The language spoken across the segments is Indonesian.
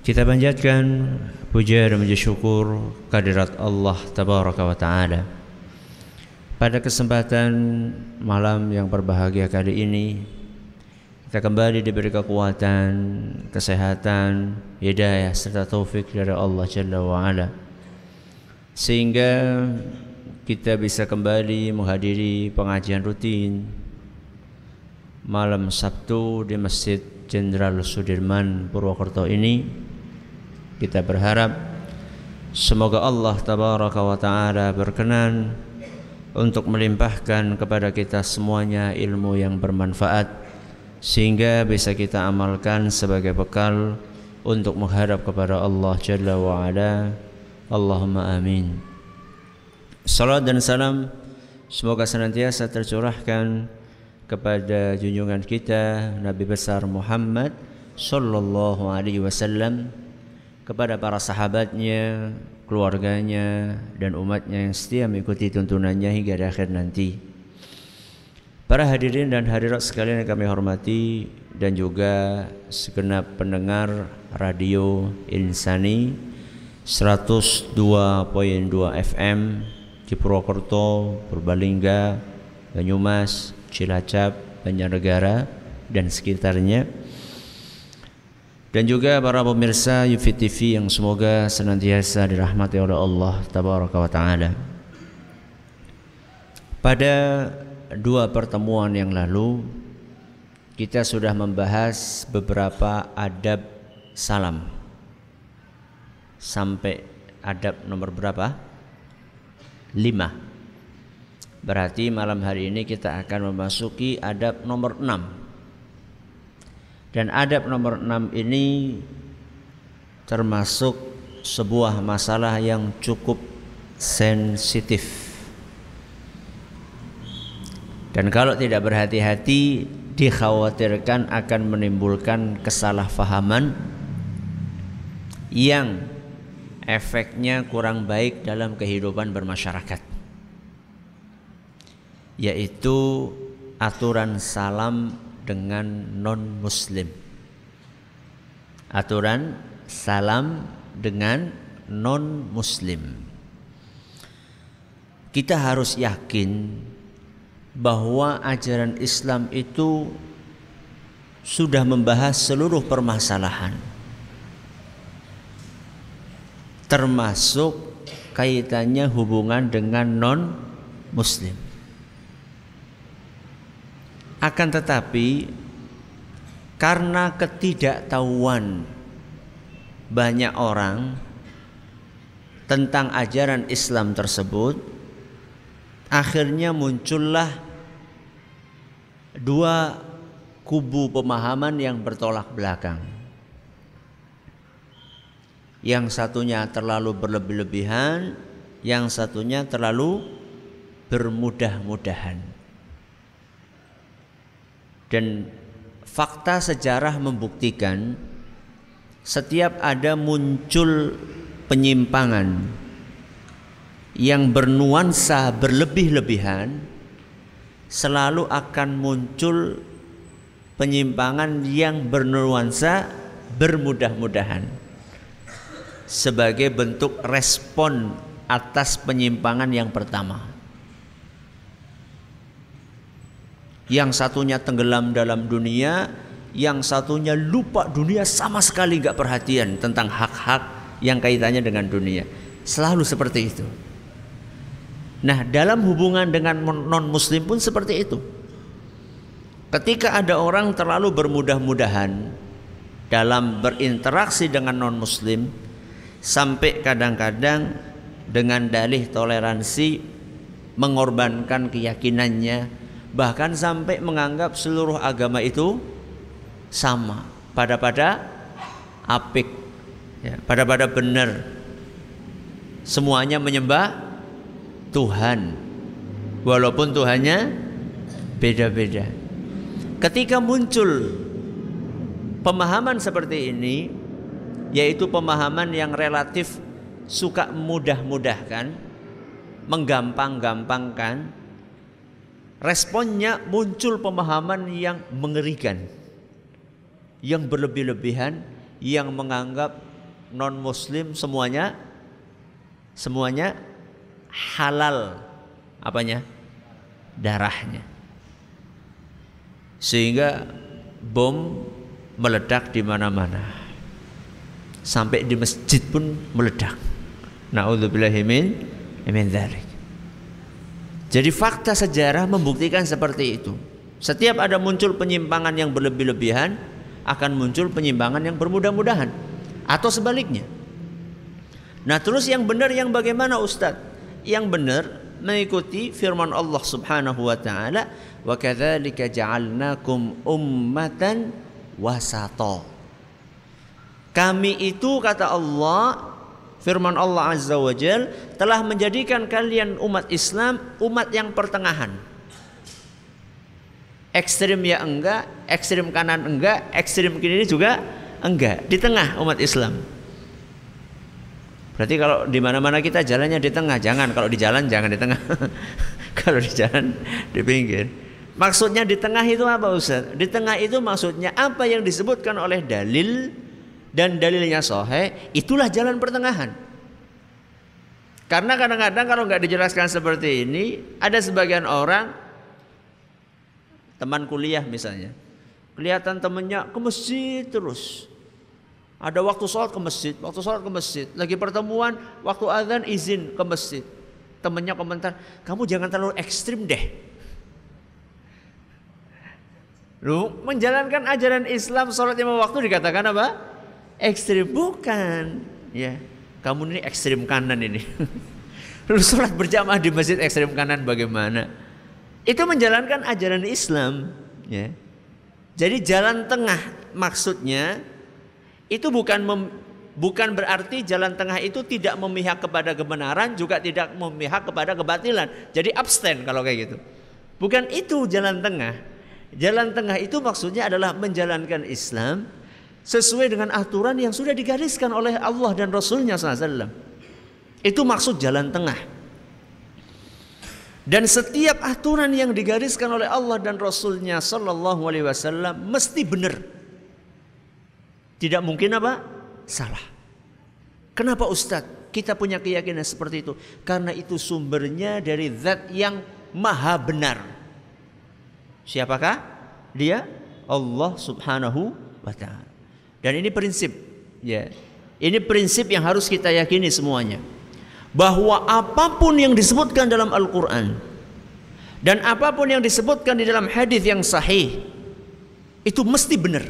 Kita panjatkan puja dan puji syukur kehadirat Allah Tabaraka wa Ta'ala. Pada kesempatan malam yang berbahagia kali ini Kita kembali diberi kekuatan, kesehatan, hidayah serta taufik dari Allah Jalla wa Ala. Sehingga kita bisa kembali menghadiri pengajian rutin malam Sabtu di Masjid Jenderal Sudirman Purwokerto ini kita berharap semoga Allah tabaraka wa taala berkenan untuk melimpahkan kepada kita semuanya ilmu yang bermanfaat sehingga bisa kita amalkan sebagai bekal untuk menghadap kepada Allah Jalla wa ala. Allahumma amin. Salam dan salam semoga senantiasa tercurahkan kepada junjungan kita Nabi besar Muhammad sallallahu alaihi wasallam kepada para sahabatnya, keluarganya dan umatnya yang setia mengikuti tuntunannya hingga di akhir nanti. Para hadirin dan hadirat sekalian yang kami hormati dan juga segenap pendengar radio Insani 102.2 FM di Purwokerto, Purbalingga, Banyumas, Cilacap, Banjarnegara dan sekitarnya dan juga para pemirsa Yufi TV yang semoga senantiasa dirahmati oleh Allah tabaraka wa taala. Pada dua pertemuan yang lalu kita sudah membahas beberapa adab salam. Sampai adab nomor berapa? Lima. Berarti malam hari ini kita akan memasuki adab nomor enam. Dan adab nomor 6 ini termasuk sebuah masalah yang cukup sensitif. Dan kalau tidak berhati-hati dikhawatirkan akan menimbulkan kesalahpahaman yang efeknya kurang baik dalam kehidupan bermasyarakat. Yaitu aturan salam dengan non muslim. Aturan salam dengan non muslim. Kita harus yakin bahwa ajaran Islam itu sudah membahas seluruh permasalahan termasuk kaitannya hubungan dengan non muslim akan tetapi karena ketidaktahuan banyak orang tentang ajaran Islam tersebut akhirnya muncullah dua kubu pemahaman yang bertolak belakang. Yang satunya terlalu berlebih-lebihan, yang satunya terlalu bermudah-mudahan. Dan fakta sejarah membuktikan setiap ada muncul penyimpangan yang bernuansa berlebih-lebihan selalu akan muncul penyimpangan yang bernuansa bermudah-mudahan sebagai bentuk respon atas penyimpangan yang pertama. Yang satunya tenggelam dalam dunia, yang satunya lupa dunia sama sekali gak perhatian tentang hak-hak yang kaitannya dengan dunia. Selalu seperti itu. Nah, dalam hubungan dengan non-muslim pun seperti itu. Ketika ada orang terlalu bermudah-mudahan dalam berinteraksi dengan non-muslim sampai kadang-kadang dengan dalih toleransi mengorbankan keyakinannya bahkan sampai menganggap seluruh agama itu sama pada pada apik Ya, pada pada benar. Semuanya menyembah Tuhan. Walaupun Tuhannya beda-beda. Ketika muncul pemahaman seperti ini yaitu pemahaman yang relatif suka mudah-mudahkan, menggampang-gampangkan, responnya muncul pemahaman yang mengerikan, yang berlebih-lebihan, yang menganggap non-muslim semuanya semuanya halal apanya? Darahnya. Sehingga bom meledak di mana-mana. Sampai di masjid pun meledak. Naudzubillahimin min dzalik jadi fakta sejarah membuktikan seperti itu setiap ada muncul penyimpangan yang berlebih-lebihan akan muncul penyimpangan yang bermudah-mudahan atau sebaliknya. Nah, terus yang benar yang bagaimana Ustadz? Yang benar mengikuti firman Allah Subhanahu wa taala, "Wa kadzalika ja'alnakum ummatan wasata." Kami itu kata Allah Firman Allah Azza wa Jal telah menjadikan kalian umat Islam umat yang pertengahan ekstrim ya enggak, ekstrim kanan enggak, ekstrim kiri juga enggak, di tengah umat Islam. Berarti kalau di mana-mana kita jalannya di tengah, jangan kalau di jalan jangan di tengah. kalau di jalan di pinggir. Maksudnya di tengah itu apa Ustaz? Di tengah itu maksudnya apa yang disebutkan oleh dalil dan dalilnya sohe, itulah jalan pertengahan. Karena kadang-kadang kalau nggak dijelaskan seperti ini, ada sebagian orang teman kuliah misalnya kelihatan temennya ke masjid terus ada waktu sholat ke masjid waktu sholat ke masjid lagi pertemuan waktu azan izin ke masjid temennya komentar kamu jangan terlalu ekstrim deh Lu menjalankan ajaran Islam sholat lima waktu dikatakan apa? Ekstrim bukan, ya. Kamu ini ekstrim kanan ini. Lu sholat berjamaah di masjid ekstrim kanan bagaimana? Itu menjalankan ajaran Islam, ya. Jadi jalan tengah maksudnya itu bukan mem, bukan berarti jalan tengah itu tidak memihak kepada kebenaran juga tidak memihak kepada kebatilan. Jadi abstain kalau kayak gitu. Bukan itu jalan tengah. Jalan tengah itu maksudnya adalah menjalankan Islam sesuai dengan aturan yang sudah digariskan oleh Allah dan Rasulnya SAW. Itu maksud jalan tengah. Dan setiap aturan yang digariskan oleh Allah dan Rasulnya Sallallahu Alaihi Wasallam mesti benar. Tidak mungkin apa? Salah. Kenapa Ustadz? Kita punya keyakinan seperti itu. Karena itu sumbernya dari zat yang maha benar. Siapakah? Dia Allah subhanahu wa ta'ala. Dan ini prinsip. ya. Ini prinsip yang harus kita yakini semuanya bahwa apa pun yang disebutkan dalam Al-Quran dan apa pun yang disebutkan di dalam hadis yang sahih itu mesti benar.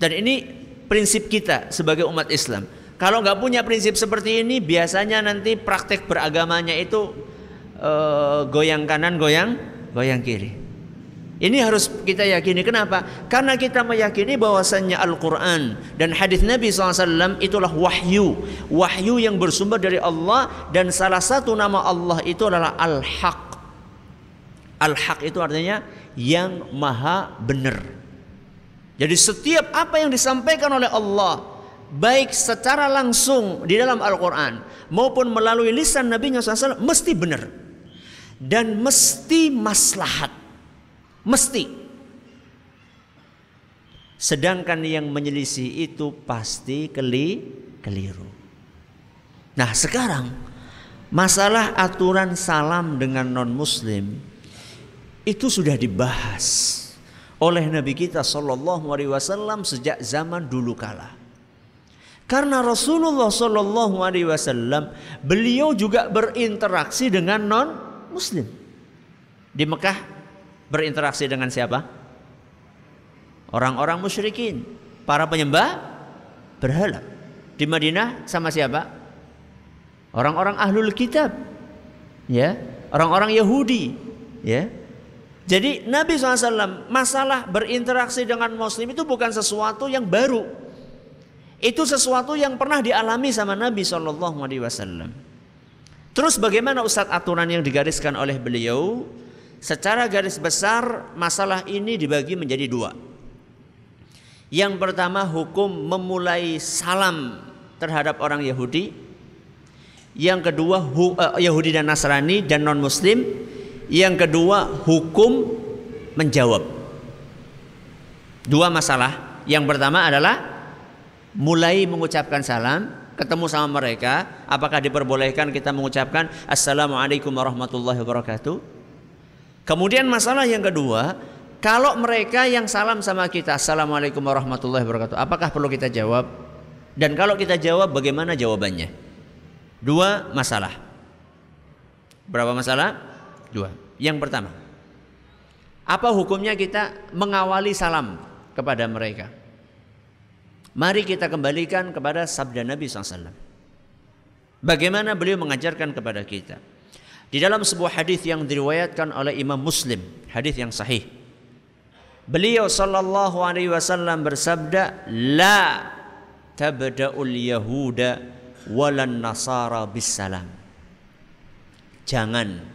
Dan ini prinsip kita sebagai umat Islam. Kalau nggak punya prinsip seperti ini, biasanya nanti praktek beragamanya itu uh, goyang kanan, goyang, goyang kiri. Ini harus kita yakini. Kenapa? Karena kita meyakini bahwasannya Al-Quran dan hadis Nabi SAW itulah wahyu. Wahyu yang bersumber dari Allah dan salah satu nama Allah itu adalah Al-Haq. Al-Haq itu artinya yang maha benar. Jadi setiap apa yang disampaikan oleh Allah baik secara langsung di dalam Al-Quran maupun melalui lisan Nabi SAW mesti benar dan mesti maslahat Mesti. Sedangkan yang menyelisih itu pasti keli, keliru. Nah sekarang masalah aturan salam dengan non muslim itu sudah dibahas oleh Nabi kita Shallallahu Alaihi Wasallam sejak zaman dulu kala. Karena Rasulullah Shallallahu Alaihi Wasallam beliau juga berinteraksi dengan non Muslim di Mekah berinteraksi dengan siapa? Orang-orang musyrikin, para penyembah berhala. Di Madinah sama siapa? Orang-orang ahlul kitab. Ya, orang-orang Yahudi, ya. Jadi Nabi SAW masalah berinteraksi dengan Muslim itu bukan sesuatu yang baru. Itu sesuatu yang pernah dialami sama Nabi Wasallam. Terus bagaimana Ustadz aturan yang digariskan oleh beliau? Secara garis besar masalah ini dibagi menjadi dua. Yang pertama hukum memulai salam terhadap orang Yahudi. Yang kedua uh, Yahudi dan Nasrani dan non Muslim. Yang kedua hukum menjawab. Dua masalah. Yang pertama adalah mulai mengucapkan salam, ketemu sama mereka, apakah diperbolehkan kita mengucapkan assalamualaikum warahmatullahi wabarakatuh? Kemudian masalah yang kedua, kalau mereka yang salam sama kita assalamualaikum warahmatullahi wabarakatuh, apakah perlu kita jawab? Dan kalau kita jawab, bagaimana jawabannya? Dua masalah. Berapa masalah? Dua. Yang pertama, apa hukumnya kita mengawali salam kepada mereka? Mari kita kembalikan kepada sabda Nabi SAW. Bagaimana beliau mengajarkan kepada kita. Di dalam sebuah hadis yang diriwayatkan oleh Imam Muslim, hadis yang sahih. Beliau sallallahu alaihi wasallam bersabda, "La tabda'ul yahuda walan nasara bisalam." Jangan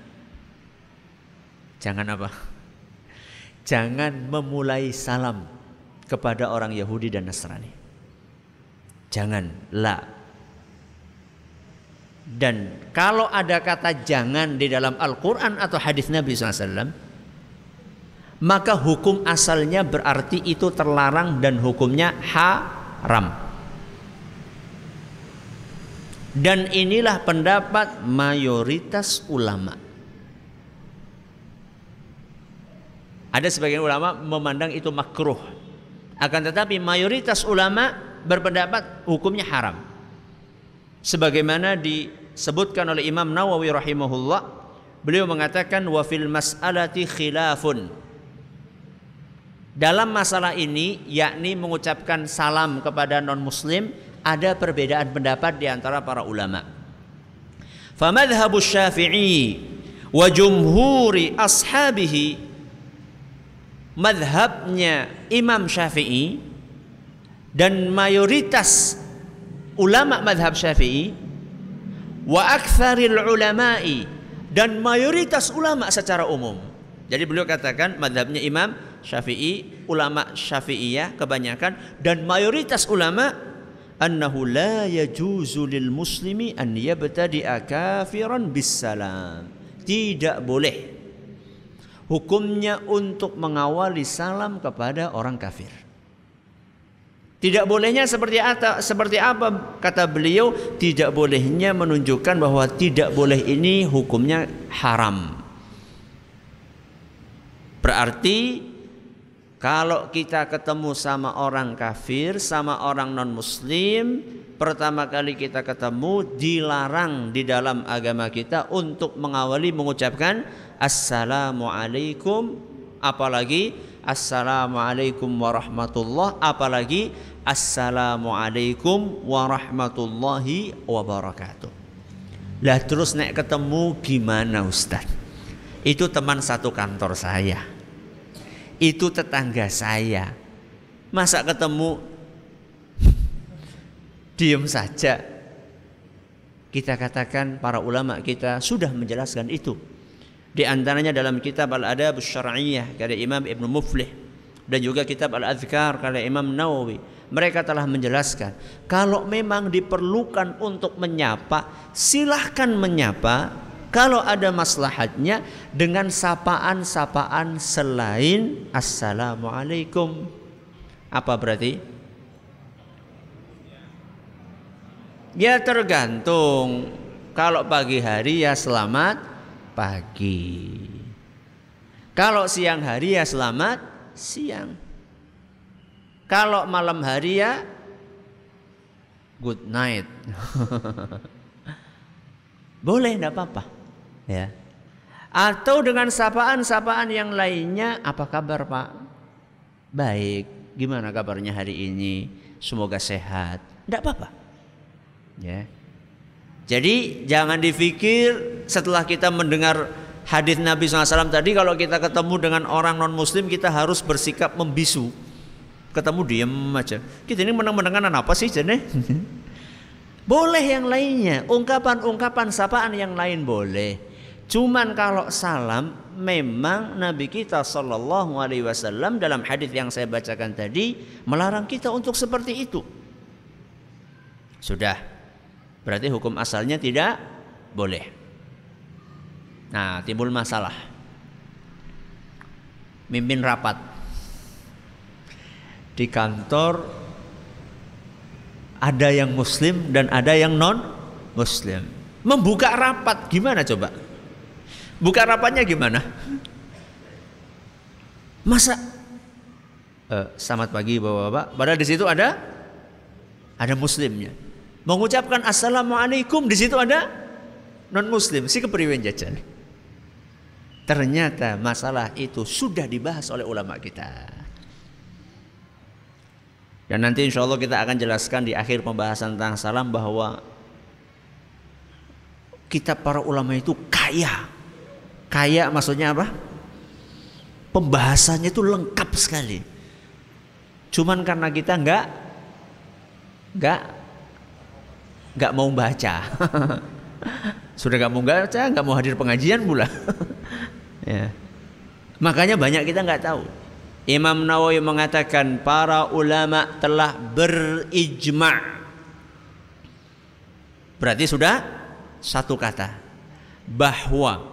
Jangan apa? Jangan memulai salam kepada orang Yahudi dan Nasrani. Jangan la. Dan kalau ada kata jangan di dalam Al-Quran atau hadis Nabi SAW, maka hukum asalnya berarti itu terlarang dan hukumnya haram. Dan inilah pendapat mayoritas ulama. Ada sebagian ulama memandang itu makruh. Akan tetapi mayoritas ulama berpendapat hukumnya haram. Sebagaimana disebutkan oleh Imam Nawawi rahimahullah, beliau mengatakan wa fil mas'alati khilafun. Dalam masalah ini yakni mengucapkan salam kepada non muslim ada perbedaan pendapat di antara para ulama. Famadhhabu Syafi'i wa jumhuri ashabihi madhabnya Imam Syafi'i dan mayoritas ulama madhab syafi'i wa aktsaril ulama'i dan mayoritas ulama secara umum. Jadi beliau katakan madhabnya Imam Syafi'i, ulama Syafi'iyah kebanyakan dan mayoritas ulama annahu la yajuzu lil muslimi an yabtadi'a kafiran bisalam. Tidak boleh hukumnya untuk mengawali salam kepada orang kafir. Tidak bolehnya seperti apa, seperti apa kata beliau tidak bolehnya menunjukkan bahwa tidak boleh ini hukumnya haram. Berarti kalau kita ketemu sama orang kafir, sama orang non muslim, pertama kali kita ketemu dilarang di dalam agama kita untuk mengawali mengucapkan assalamualaikum apalagi Assalamualaikum warahmatullah apalagi Assalamualaikum warahmatullahi wabarakatuh. Lah terus nek ketemu gimana Ustaz? Itu teman satu kantor saya. Itu tetangga saya. Masa ketemu diem saja? Kita katakan para ulama kita sudah menjelaskan itu di antaranya dalam kitab Al-Adab Syar'iyyah karya Imam Ibn Muflih dan juga kitab Al-Adhkar karya Imam Nawawi. Mereka telah menjelaskan kalau memang diperlukan untuk menyapa, silahkan menyapa kalau ada maslahatnya dengan sapaan-sapaan selain Assalamualaikum. Apa berarti? Ya tergantung. Kalau pagi hari ya selamat pagi. Kalau siang hari ya selamat siang. Kalau malam hari ya good night. Boleh tidak apa-apa. Ya. Atau dengan sapaan-sapaan yang lainnya, apa kabar Pak? Baik. Gimana kabarnya hari ini? Semoga sehat. Tidak apa-apa. Ya. Jadi jangan dipikir setelah kita mendengar hadis Nabi SAW tadi kalau kita ketemu dengan orang non Muslim kita harus bersikap membisu. ketemu diem aja. Kita ini menang-menangan apa sih jene? boleh yang lainnya, ungkapan-ungkapan sapaan yang lain boleh. Cuman kalau salam memang Nabi kita Shallallahu Alaihi Wasallam dalam hadis yang saya bacakan tadi melarang kita untuk seperti itu. Sudah, berarti hukum asalnya tidak boleh. Nah, timbul masalah. Mimpin rapat di kantor ada yang muslim dan ada yang non muslim. Membuka rapat gimana coba? Buka rapatnya gimana? Masa uh, selamat pagi bapak-bapak. Padahal di situ ada ada muslimnya. Mengucapkan assalamualaikum di situ ada non muslim. Si kepriwen jajan. Ternyata masalah itu sudah dibahas oleh ulama kita. Dan nanti insya Allah kita akan jelaskan di akhir pembahasan tentang salam bahwa kita para ulama itu kaya. Kaya maksudnya apa? Pembahasannya itu lengkap sekali. Cuman karena kita nggak nggak nggak mau baca. Sudah nggak mau baca, nggak mau hadir pengajian pula. Ya. Makanya banyak kita nggak tahu. Imam Nawawi mengatakan para ulama telah berijma. Berarti sudah satu kata bahwa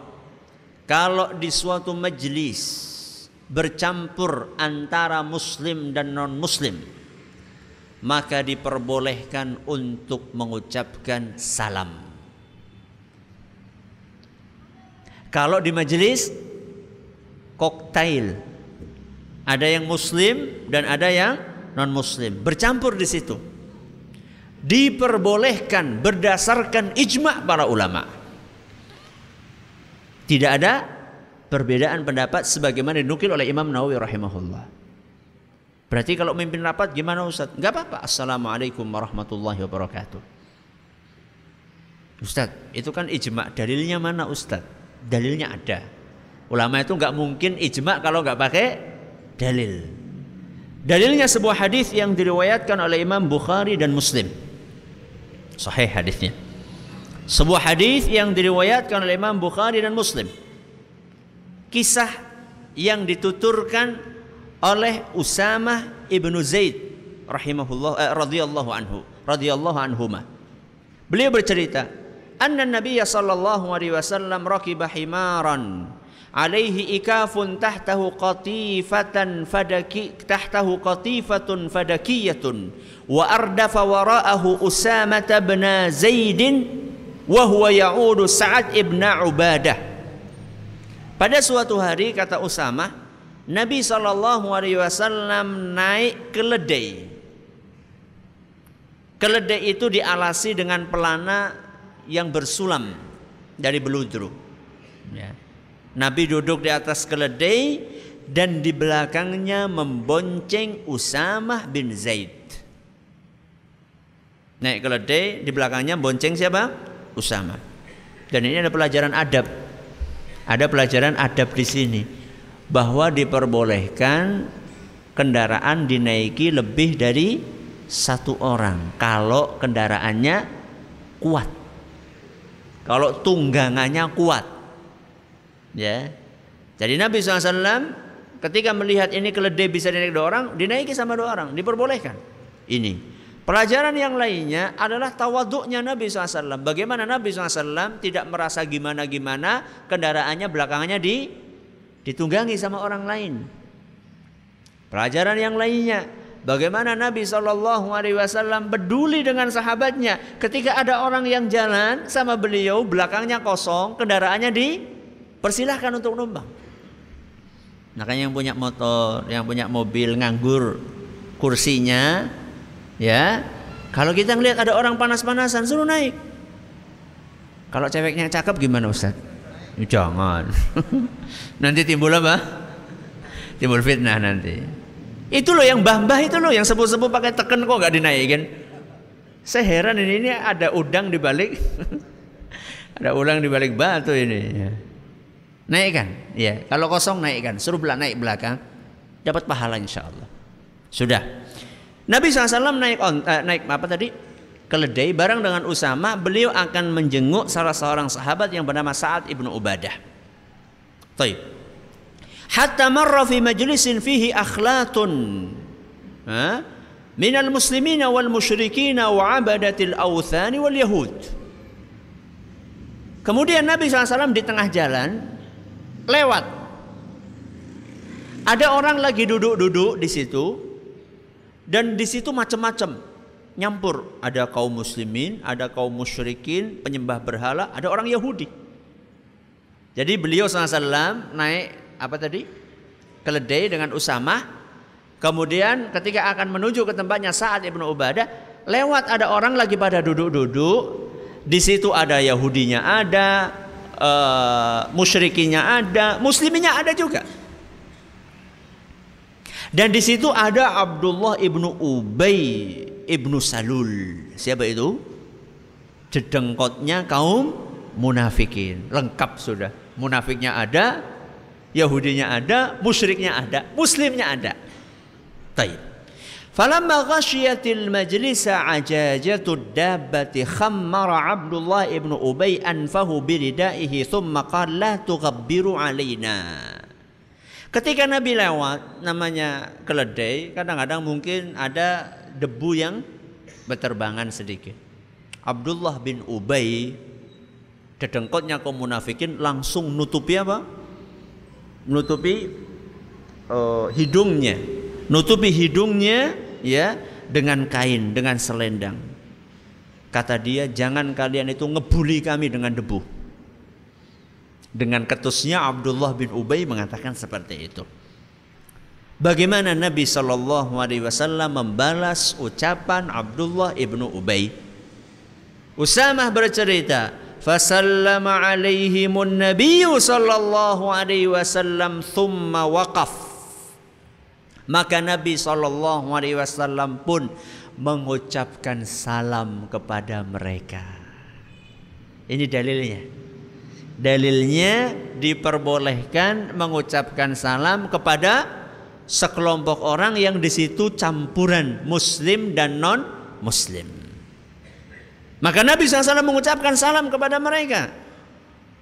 kalau di suatu majelis bercampur antara muslim dan non muslim maka diperbolehkan untuk mengucapkan salam. Kalau di majelis koktail. Ada yang muslim dan ada yang non muslim. Bercampur di situ. Diperbolehkan berdasarkan ijma para ulama. Tidak ada perbedaan pendapat sebagaimana dinukil oleh Imam Nawawi rahimahullah. Berarti kalau memimpin rapat gimana Ustaz? Enggak apa-apa. Assalamualaikum warahmatullahi wabarakatuh. Ustaz, itu kan ijma. Dalilnya mana Ustaz? Dalilnya ada. Ulama itu nggak mungkin ijma kalau nggak pakai dalil. Dalilnya sebuah hadis yang diriwayatkan oleh Imam Bukhari dan Muslim. Sahih hadisnya. Sebuah hadis yang diriwayatkan oleh Imam Bukhari dan Muslim. Kisah yang dituturkan oleh Usamah ibnu Zaid rahimahullah eh, radhiyallahu anhu radhiyallahu anhuma. Beliau bercerita, "Anna Nabiy sallallahu alaihi wasallam rakiba himaran alaihi ikafun tahtahu qatifatan fadaki tahtahu qatifatun fadakiyatun wa ardafa wara'ahu Usamah bin Zaid wa huwa ya'udu Sa'ad ibn Ubadah pada suatu hari kata Usamah Nabi sallallahu alaihi wasallam naik keledai keledai itu dialasi dengan pelana yang bersulam dari beludru ya Nabi duduk di atas keledai dan di belakangnya membonceng Usamah bin Zaid. Naik keledai, di belakangnya bonceng siapa? Usamah. Dan ini ada pelajaran adab. Ada pelajaran adab di sini bahwa diperbolehkan kendaraan dinaiki lebih dari satu orang kalau kendaraannya kuat. Kalau tunggangannya kuat. Ya. Jadi Nabi SAW ketika melihat ini keledai bisa dinaiki dua orang, dinaiki sama dua orang, diperbolehkan. Ini. Pelajaran yang lainnya adalah tawaduknya Nabi SAW. Bagaimana Nabi SAW tidak merasa gimana-gimana kendaraannya belakangannya di ditunggangi sama orang lain. Pelajaran yang lainnya, bagaimana Nabi Shallallahu Alaihi Wasallam peduli dengan sahabatnya ketika ada orang yang jalan sama beliau belakangnya kosong, kendaraannya di Persilahkan untuk numpang. Makanya yang punya motor, yang punya mobil nganggur kursinya, ya. Kalau kita ngelihat ada orang panas-panasan, suruh naik. Kalau ceweknya cakep gimana Ustaz? Jangan. nanti timbul apa? Timbul fitnah nanti. Itu loh yang mbah-mbah itu loh yang sepuh-sepuh pakai teken kok gak dinaikin. Saya heran ini, ini ada udang di balik. ada udang di balik batu ini. Ya. Naikkan, ya. Kalau kosong naikkan, suruh belak naik belakang, dapat pahala insya Allah. Sudah. Nabi SAW naik on, eh, naik apa tadi? Keledai bareng dengan Usama, beliau akan menjenguk salah seorang sahabat yang bernama Sa'ad ibnu Ubadah. Taib. Hatta marra fi majlisin fihi akhlatun. Ha? Minal muslimina wal musyrikina wa abadatil awthani wal yahud. Kemudian Nabi SAW di tengah jalan lewat. Ada orang lagi duduk-duduk di situ dan di situ macam-macam nyampur. Ada kaum muslimin, ada kaum musyrikin, penyembah berhala, ada orang Yahudi. Jadi beliau SAW naik apa tadi? Keledai dengan Usama. Kemudian ketika akan menuju ke tempatnya saat ibnu Ubadah, lewat ada orang lagi pada duduk-duduk. Di situ ada Yahudinya ada, uh, musyrikinya ada, musliminnya ada juga. Dan di situ ada Abdullah ibnu Ubay Ibnu Salul. Siapa itu? Jedengkotnya kaum munafikin. Lengkap sudah. Munafiknya ada, Yahudinya ada, musyriknya ada, muslimnya ada. Baik. Falamma ghasyiyatil majlisa ajajatud dabbati khammara Abdullah ibn Ubay anfahu biridaihi thumma qala la tughabbiru alaina. Ketika Nabi lewat namanya keledai, kadang-kadang mungkin ada debu yang berterbangan sedikit. Abdullah bin Ubay dedengkotnya kaum munafikin langsung nutupi apa? Nutupi uh, hidungnya. Nutupi hidungnya ya dengan kain, dengan selendang. Kata dia, jangan kalian itu ngebuli kami dengan debu. Dengan ketusnya Abdullah bin Ubay mengatakan seperti itu. Bagaimana Nabi Shallallahu Alaihi Wasallam membalas ucapan Abdullah ibnu Ubay? Usamah bercerita, "Fasallama alaihimun Nabi Sallallahu Alaihi Wasallam thumma waqaf." Maka Nabi Shallallahu Alaihi Wasallam pun mengucapkan salam kepada mereka. Ini dalilnya. Dalilnya diperbolehkan mengucapkan salam kepada sekelompok orang yang di situ campuran muslim dan non muslim. Maka Nabi SAW mengucapkan salam kepada mereka.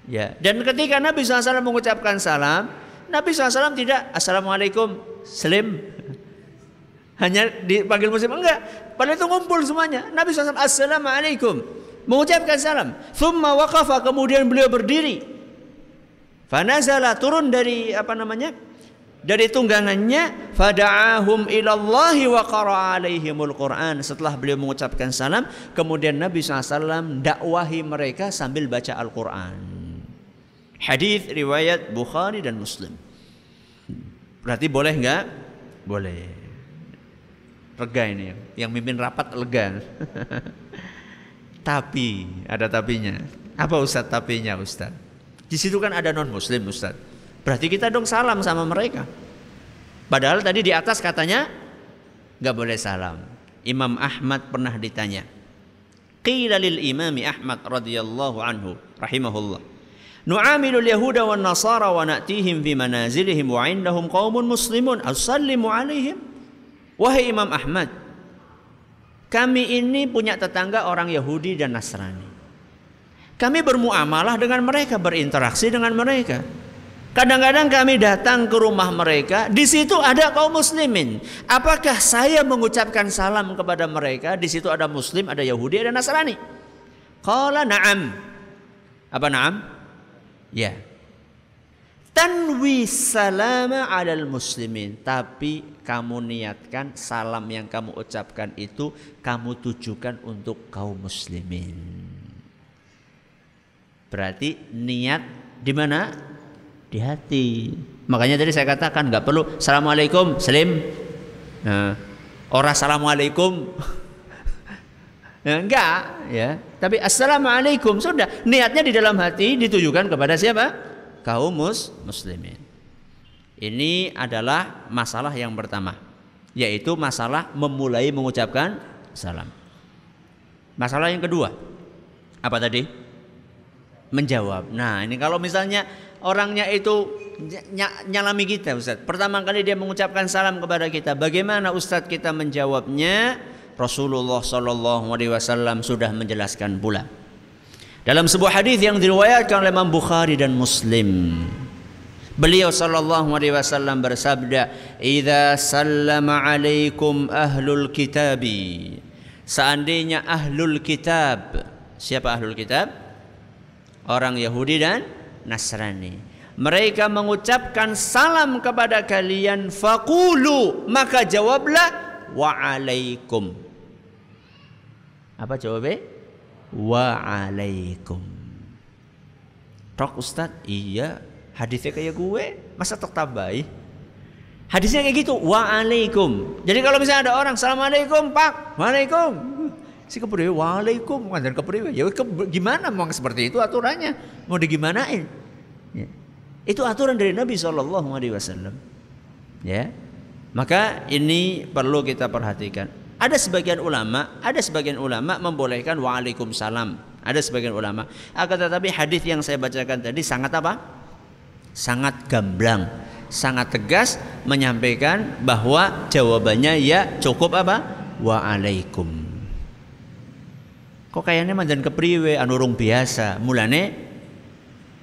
Ya, dan ketika Nabi SAW mengucapkan salam, Nabi SAW tidak Assalamualaikum, Slim. Hanya dipanggil muslim enggak. Padahal itu ngumpul semuanya. Nabi SAW Assalamualaikum mengucapkan salam. Thumma waqafa kemudian beliau berdiri. Fanazala turun dari apa namanya? Dari tunggangannya fada'ahum ilallahi wa qara alaihimul Quran. Setelah beliau mengucapkan salam, kemudian Nabi SAW dakwahi mereka sambil baca Al-Quran. Hadis riwayat Bukhari dan Muslim. Berarti boleh enggak? Boleh. Lega ini yang mimpin rapat lega. Tapi, ada tapinya. Apa Ustaz tapinya Ustaz? Di situ kan ada non muslim Ustaz. Berarti kita dong salam sama mereka. Padahal tadi di atas katanya nggak boleh salam. Imam Ahmad pernah ditanya. Qila lil imami Ahmad radhiyallahu anhu rahimahullah. Nu'amilu al-yahuda wan nasara wa na'tihim fi manazilihim wa indahum qaumun muslimun. Asallimu alaihim. Wahai Imam Ahmad, kami ini punya tetangga orang Yahudi dan Nasrani. Kami bermuamalah dengan mereka, berinteraksi dengan mereka. Kadang-kadang kami datang ke rumah mereka, di situ ada kaum muslimin. Apakah saya mengucapkan salam kepada mereka? Di situ ada muslim, ada Yahudi, ada Nasrani. Qala na'am. Apa na'am? Ya tanwi salama alal muslimin tapi kamu niatkan salam yang kamu ucapkan itu kamu tujukan untuk kaum muslimin berarti niat di mana di hati makanya tadi saya katakan nggak perlu assalamualaikum slim nah, orang assalamualaikum ya, enggak ya tapi assalamualaikum sudah niatnya di dalam hati ditujukan kepada siapa kaum mus muslimin. Ini adalah masalah yang pertama, yaitu masalah memulai mengucapkan salam. Masalah yang kedua, apa tadi? Menjawab. Nah, ini kalau misalnya orangnya itu nyalami kita Ustaz. Pertama kali dia mengucapkan salam kepada kita. Bagaimana Ustaz kita menjawabnya? Rasulullah Shallallahu Alaihi Wasallam sudah menjelaskan pula. Dalam sebuah hadis yang diriwayatkan oleh Imam Bukhari dan Muslim. Beliau sallallahu alaihi wasallam bersabda, "Idza sallama alaikum ahlul kitabi." Seandainya ahlul kitab, siapa ahlul kitab? Orang Yahudi dan Nasrani. Mereka mengucapkan salam kepada kalian faqulu, maka jawablah wa alaikum. Apa jawabnya? Wa alaikum. Tok Ustaz, iya Hadisnya kayak gue, masa tok tabai? Hadisnya kayak gitu, waalaikum. Jadi kalau misalnya ada orang, assalamualaikum pak, waalaikum. Si kepriwe, waalaikum, dan kepriwe. Ya ke, gimana mau seperti itu aturannya? Mau digimanain? Ya. Itu aturan dari Nabi Wasallam. Ya, maka ini perlu kita perhatikan. Ada sebagian ulama, ada sebagian ulama membolehkan waalaikumsalam. Ada sebagian ulama. Akan tetapi hadis yang saya bacakan tadi sangat apa? sangat gamblang, sangat tegas menyampaikan bahwa jawabannya ya cukup apa? Waalaikum. Kok kayaknya manjan kepriwe anurung biasa. Mulane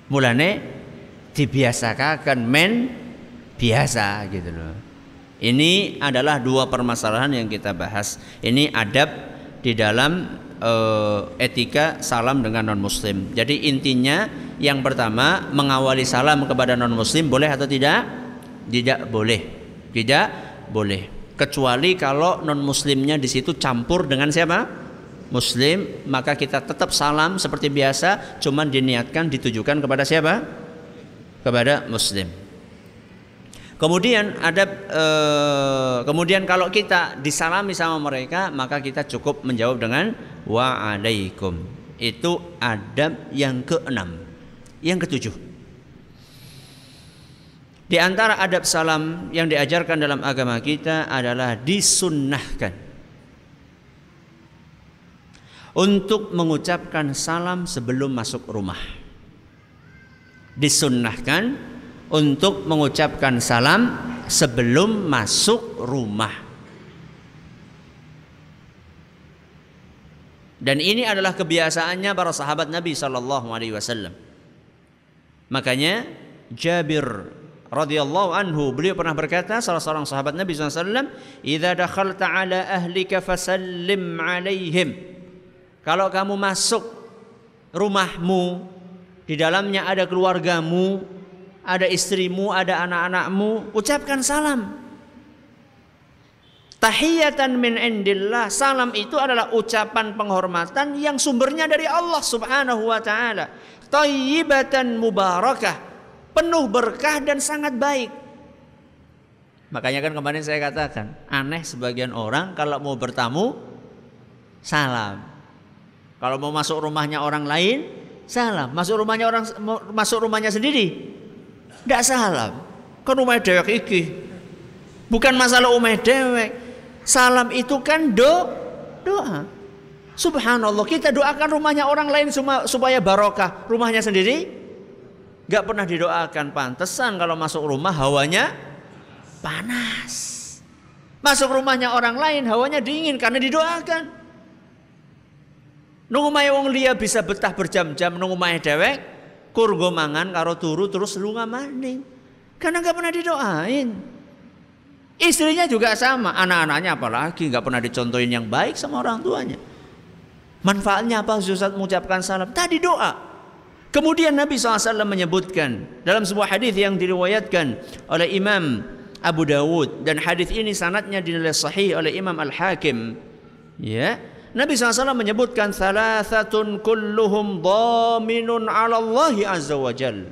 mulane dibiasakan men biasa gitu loh. Ini adalah dua permasalahan yang kita bahas. Ini adab di dalam uh, etika salam dengan non muslim. Jadi intinya yang pertama mengawali salam kepada non muslim boleh atau tidak? Tidak boleh. Tidak boleh. Kecuali kalau non muslimnya di situ campur dengan siapa? Muslim, maka kita tetap salam seperti biasa, cuman diniatkan ditujukan kepada siapa? Kepada muslim. Kemudian ada eh, kemudian kalau kita disalami sama mereka maka kita cukup menjawab dengan waalaikum. Itu adab yang keenam. Yang ketujuh. Di antara adab salam yang diajarkan dalam agama kita adalah disunnahkan untuk mengucapkan salam sebelum masuk rumah. Disunnahkan untuk mengucapkan salam sebelum masuk rumah. Dan ini adalah kebiasaannya para sahabat Nabi sallallahu alaihi wasallam. Makanya Jabir radhiyallahu anhu beliau pernah berkata salah seorang sahabat Nabi SAW idza dakhalta ala ahlika fasallim alaihim kalau kamu masuk rumahmu di dalamnya ada keluargamu ada istrimu, ada anak-anakmu, ucapkan salam. Tahiyatan min indillah. Salam itu adalah ucapan penghormatan yang sumbernya dari Allah Subhanahu wa taala. Tayyibatan mubarakah, penuh berkah dan sangat baik. Makanya kan kemarin saya katakan, aneh sebagian orang kalau mau bertamu salam. Kalau mau masuk rumahnya orang lain, salam. Masuk rumahnya orang masuk rumahnya sendiri, tidak salam. Kan rumah dewek iki. Bukan masalah umah dewek. Salam itu kan do doa. Subhanallah kita doakan rumahnya orang lain supaya barokah. Rumahnya sendiri gak pernah didoakan. Pantesan kalau masuk rumah hawanya panas. Masuk rumahnya orang lain hawanya dingin karena didoakan. Nunggu maya wong liya bisa betah berjam-jam nunggu maya dewek kurgo mangan karo turu terus lunga maning. Karena nggak pernah didoain. Istrinya juga sama, anak-anaknya apalagi nggak pernah dicontohin yang baik sama orang tuanya. Manfaatnya apa Ustaz mengucapkan salam? Tadi doa. Kemudian Nabi SAW menyebutkan dalam sebuah hadis yang diriwayatkan oleh Imam Abu Dawud dan hadis ini sanatnya dinilai sahih oleh Imam Al Hakim. Ya, Nabi SAW menyebutkan thalathatun kulluhum dhaminun ala Allah azza wa jal.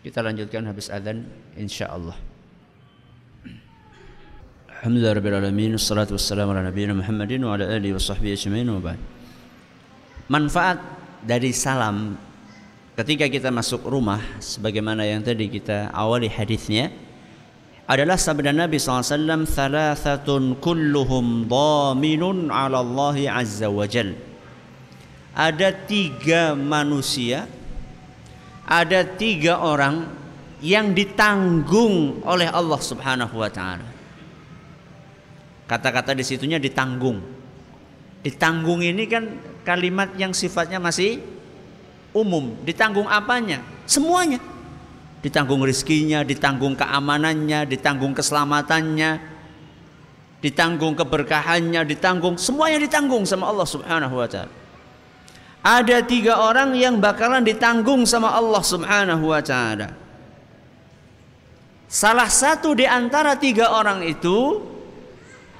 Kita lanjutkan habis adzan insyaallah. Alhamdulillah rabbil alamin wassalatu wassalamu ala nabiyina Muhammadin wa ala alihi wa sahbihi ajmain wa ba'd. Manfaat dari salam ketika kita masuk rumah sebagaimana yang tadi kita awali hadisnya adalah sabda Nabi SAW Thalathatun kulluhum dhaminun ala Allah Azza wa Jal ada tiga manusia, ada tiga orang yang ditanggung oleh Allah Subhanahu wa taala. Kata-kata di situnya ditanggung. Ditanggung ini kan kalimat yang sifatnya masih umum. Ditanggung apanya? Semuanya. Ditanggung rizkinya, ditanggung keamanannya, ditanggung keselamatannya, ditanggung keberkahannya, ditanggung semuanya ditanggung sama Allah Subhanahu wa taala. Ada tiga orang yang bakalan ditanggung sama Allah Subhanahu wa taala. Salah satu di antara tiga orang itu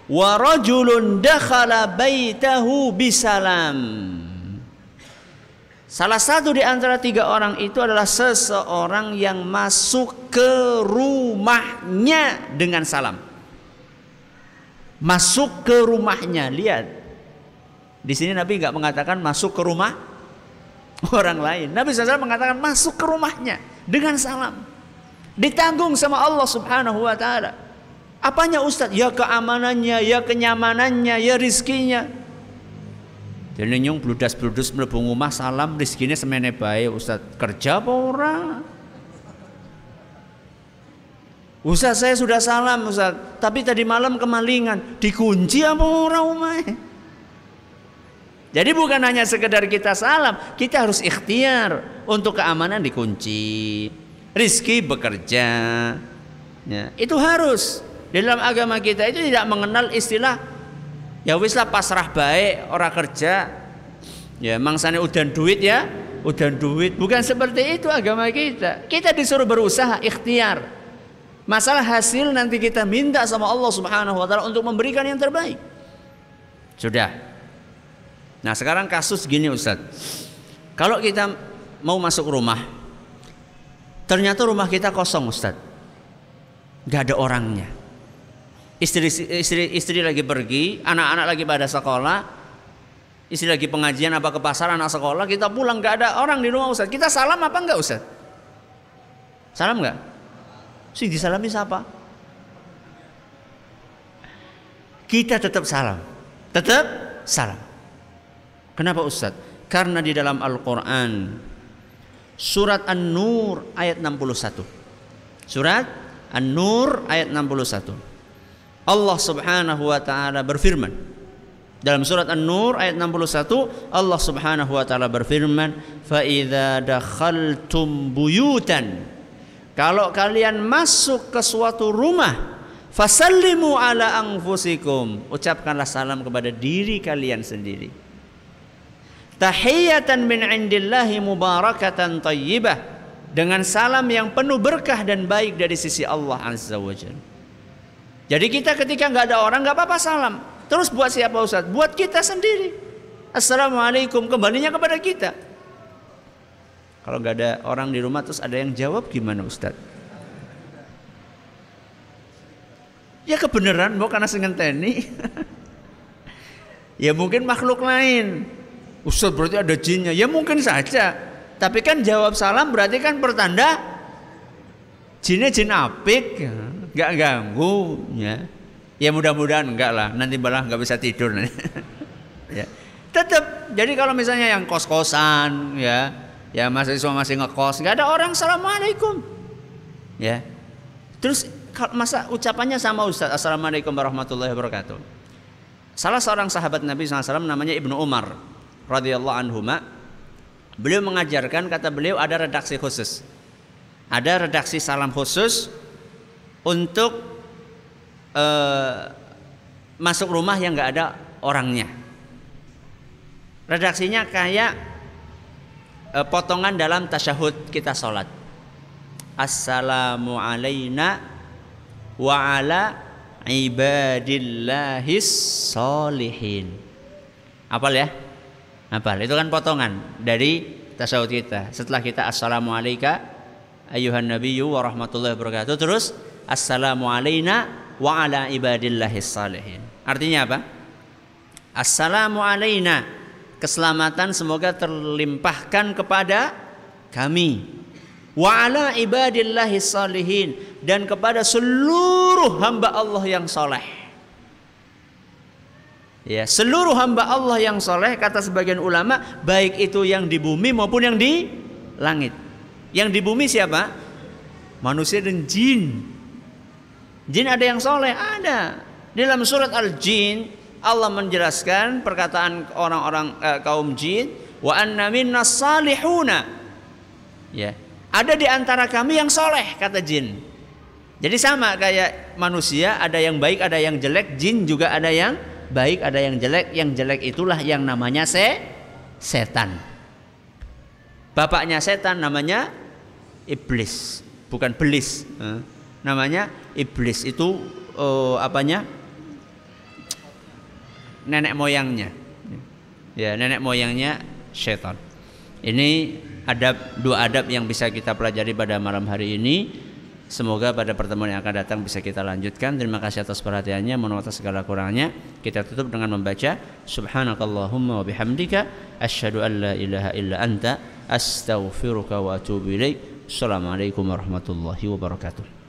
wa rajulun dakhala baitahu bisalam. Salah satu di antara tiga orang itu adalah seseorang yang masuk ke rumahnya dengan salam. Masuk ke rumahnya, lihat. Di sini Nabi nggak mengatakan masuk ke rumah orang lain. Nabi SAW mengatakan masuk ke rumahnya dengan salam. Ditanggung sama Allah Subhanahu wa taala. Apanya Ustadz? Ya keamanannya, ya kenyamanannya, ya rizkinya. Jadi nyung bludas-bludus mlebu omah salam rezekine semene bae Ustaz. Kerja apa ora? Ustaz saya sudah salam Ustaz, tapi tadi malam kemalingan, dikunci apa ora omahe? Jadi bukan hanya sekedar kita salam, kita harus ikhtiar untuk keamanan dikunci. Rizki bekerja. Ya, itu harus. Dalam agama kita itu tidak mengenal istilah ya wis lah pasrah baik orang kerja. Ya mangsane udah duit ya udah duit. Bukan seperti itu agama kita. Kita disuruh berusaha ikhtiar. Masalah hasil nanti kita minta sama Allah Subhanahu wa taala untuk memberikan yang terbaik. Sudah. Nah sekarang kasus gini Ustaz. Kalau kita mau masuk rumah ternyata rumah kita kosong Ustaz. Nggak ada orangnya istri istri istri lagi pergi, anak-anak lagi pada sekolah, istri lagi pengajian apa ke pasar anak sekolah, kita pulang nggak ada orang di rumah Ustaz. Kita salam apa enggak Ustaz? Salam enggak? Si disalami siapa? Kita tetap salam. Tetap salam. Kenapa Ustaz? Karena di dalam Al-Qur'an surat An-Nur ayat 61. Surat An-Nur ayat 61. Allah Subhanahu wa taala berfirman. Dalam surat An-Nur ayat 61 Allah Subhanahu wa taala berfirman fa idza dakhaltum buyutan. Kalau kalian masuk ke suatu rumah fasallimu ala anfusikum. Ucapkanlah salam kepada diri kalian sendiri. Tahiyatan min indillahi mubarakatan tayyibah. Dengan salam yang penuh berkah dan baik dari sisi Allah azza wajalla jadi kita ketika nggak ada orang nggak apa-apa salam. Terus buat siapa Ustaz? Buat kita sendiri. Assalamualaikum kembalinya kepada kita. Kalau nggak ada orang di rumah terus ada yang jawab gimana Ustaz? Ya kebenaran mau karena teni. ya mungkin makhluk lain. Ustaz berarti ada jinnya. Ya mungkin saja. Tapi kan jawab salam berarti kan pertanda jinnya jin apik nggak ganggu ya. Ya mudah-mudahan enggak lah. Nanti malah nggak bisa tidur. Ya. Tetap jadi kalau misalnya yang kos-kosan ya ya mahasiswa masih ngekos nggak ada orang assalamualaikum. Ya. Terus masa ucapannya sama Ustaz assalamualaikum warahmatullahi wabarakatuh. Salah seorang sahabat Nabi SAW namanya Ibnu Umar radhiyallahu anhu beliau mengajarkan kata beliau ada redaksi khusus. Ada redaksi salam khusus untuk uh, masuk rumah yang nggak ada orangnya. Redaksinya kayak uh, potongan dalam tasyahud kita sholat. Assalamu alayna wa ala ibadillahis solihin. Apal ya? Apal. Itu kan potongan dari tasyahud kita. Setelah kita assalamu alayka ayuhan nabiyyu wa rahmatullahi wabarakatuh. Terus assalamu alayna wa ala ibadillahis salihin. Artinya apa? Assalamu alayna. Keselamatan semoga terlimpahkan kepada kami. Wa ala ibadillahis salihin dan kepada seluruh hamba Allah yang soleh. Ya, seluruh hamba Allah yang soleh kata sebagian ulama baik itu yang di bumi maupun yang di langit. Yang di bumi siapa? Manusia dan jin. Jin ada yang soleh, ada. Dalam surat Al-Jin Allah menjelaskan perkataan orang-orang eh, kaum jin, wa anna minna salihuna. Ya, ada di antara kami yang soleh kata jin. Jadi sama kayak manusia ada yang baik ada yang jelek, jin juga ada yang baik ada yang jelek. Yang jelek itulah yang namanya se setan. Bapaknya setan namanya iblis bukan belis namanya iblis itu uh, apanya nenek moyangnya ya nenek moyangnya setan ini adab dua adab yang bisa kita pelajari pada malam hari ini Semoga pada pertemuan yang akan datang bisa kita lanjutkan. Terima kasih atas perhatiannya. Mohon atas segala kurangnya. Kita tutup dengan membaca Subhanakallahumma wa bihamdika asyhadu an la ilaha illa anta astaghfiruka wa atubu ilaik. Assalamualaikum warahmatullahi wabarakatuh.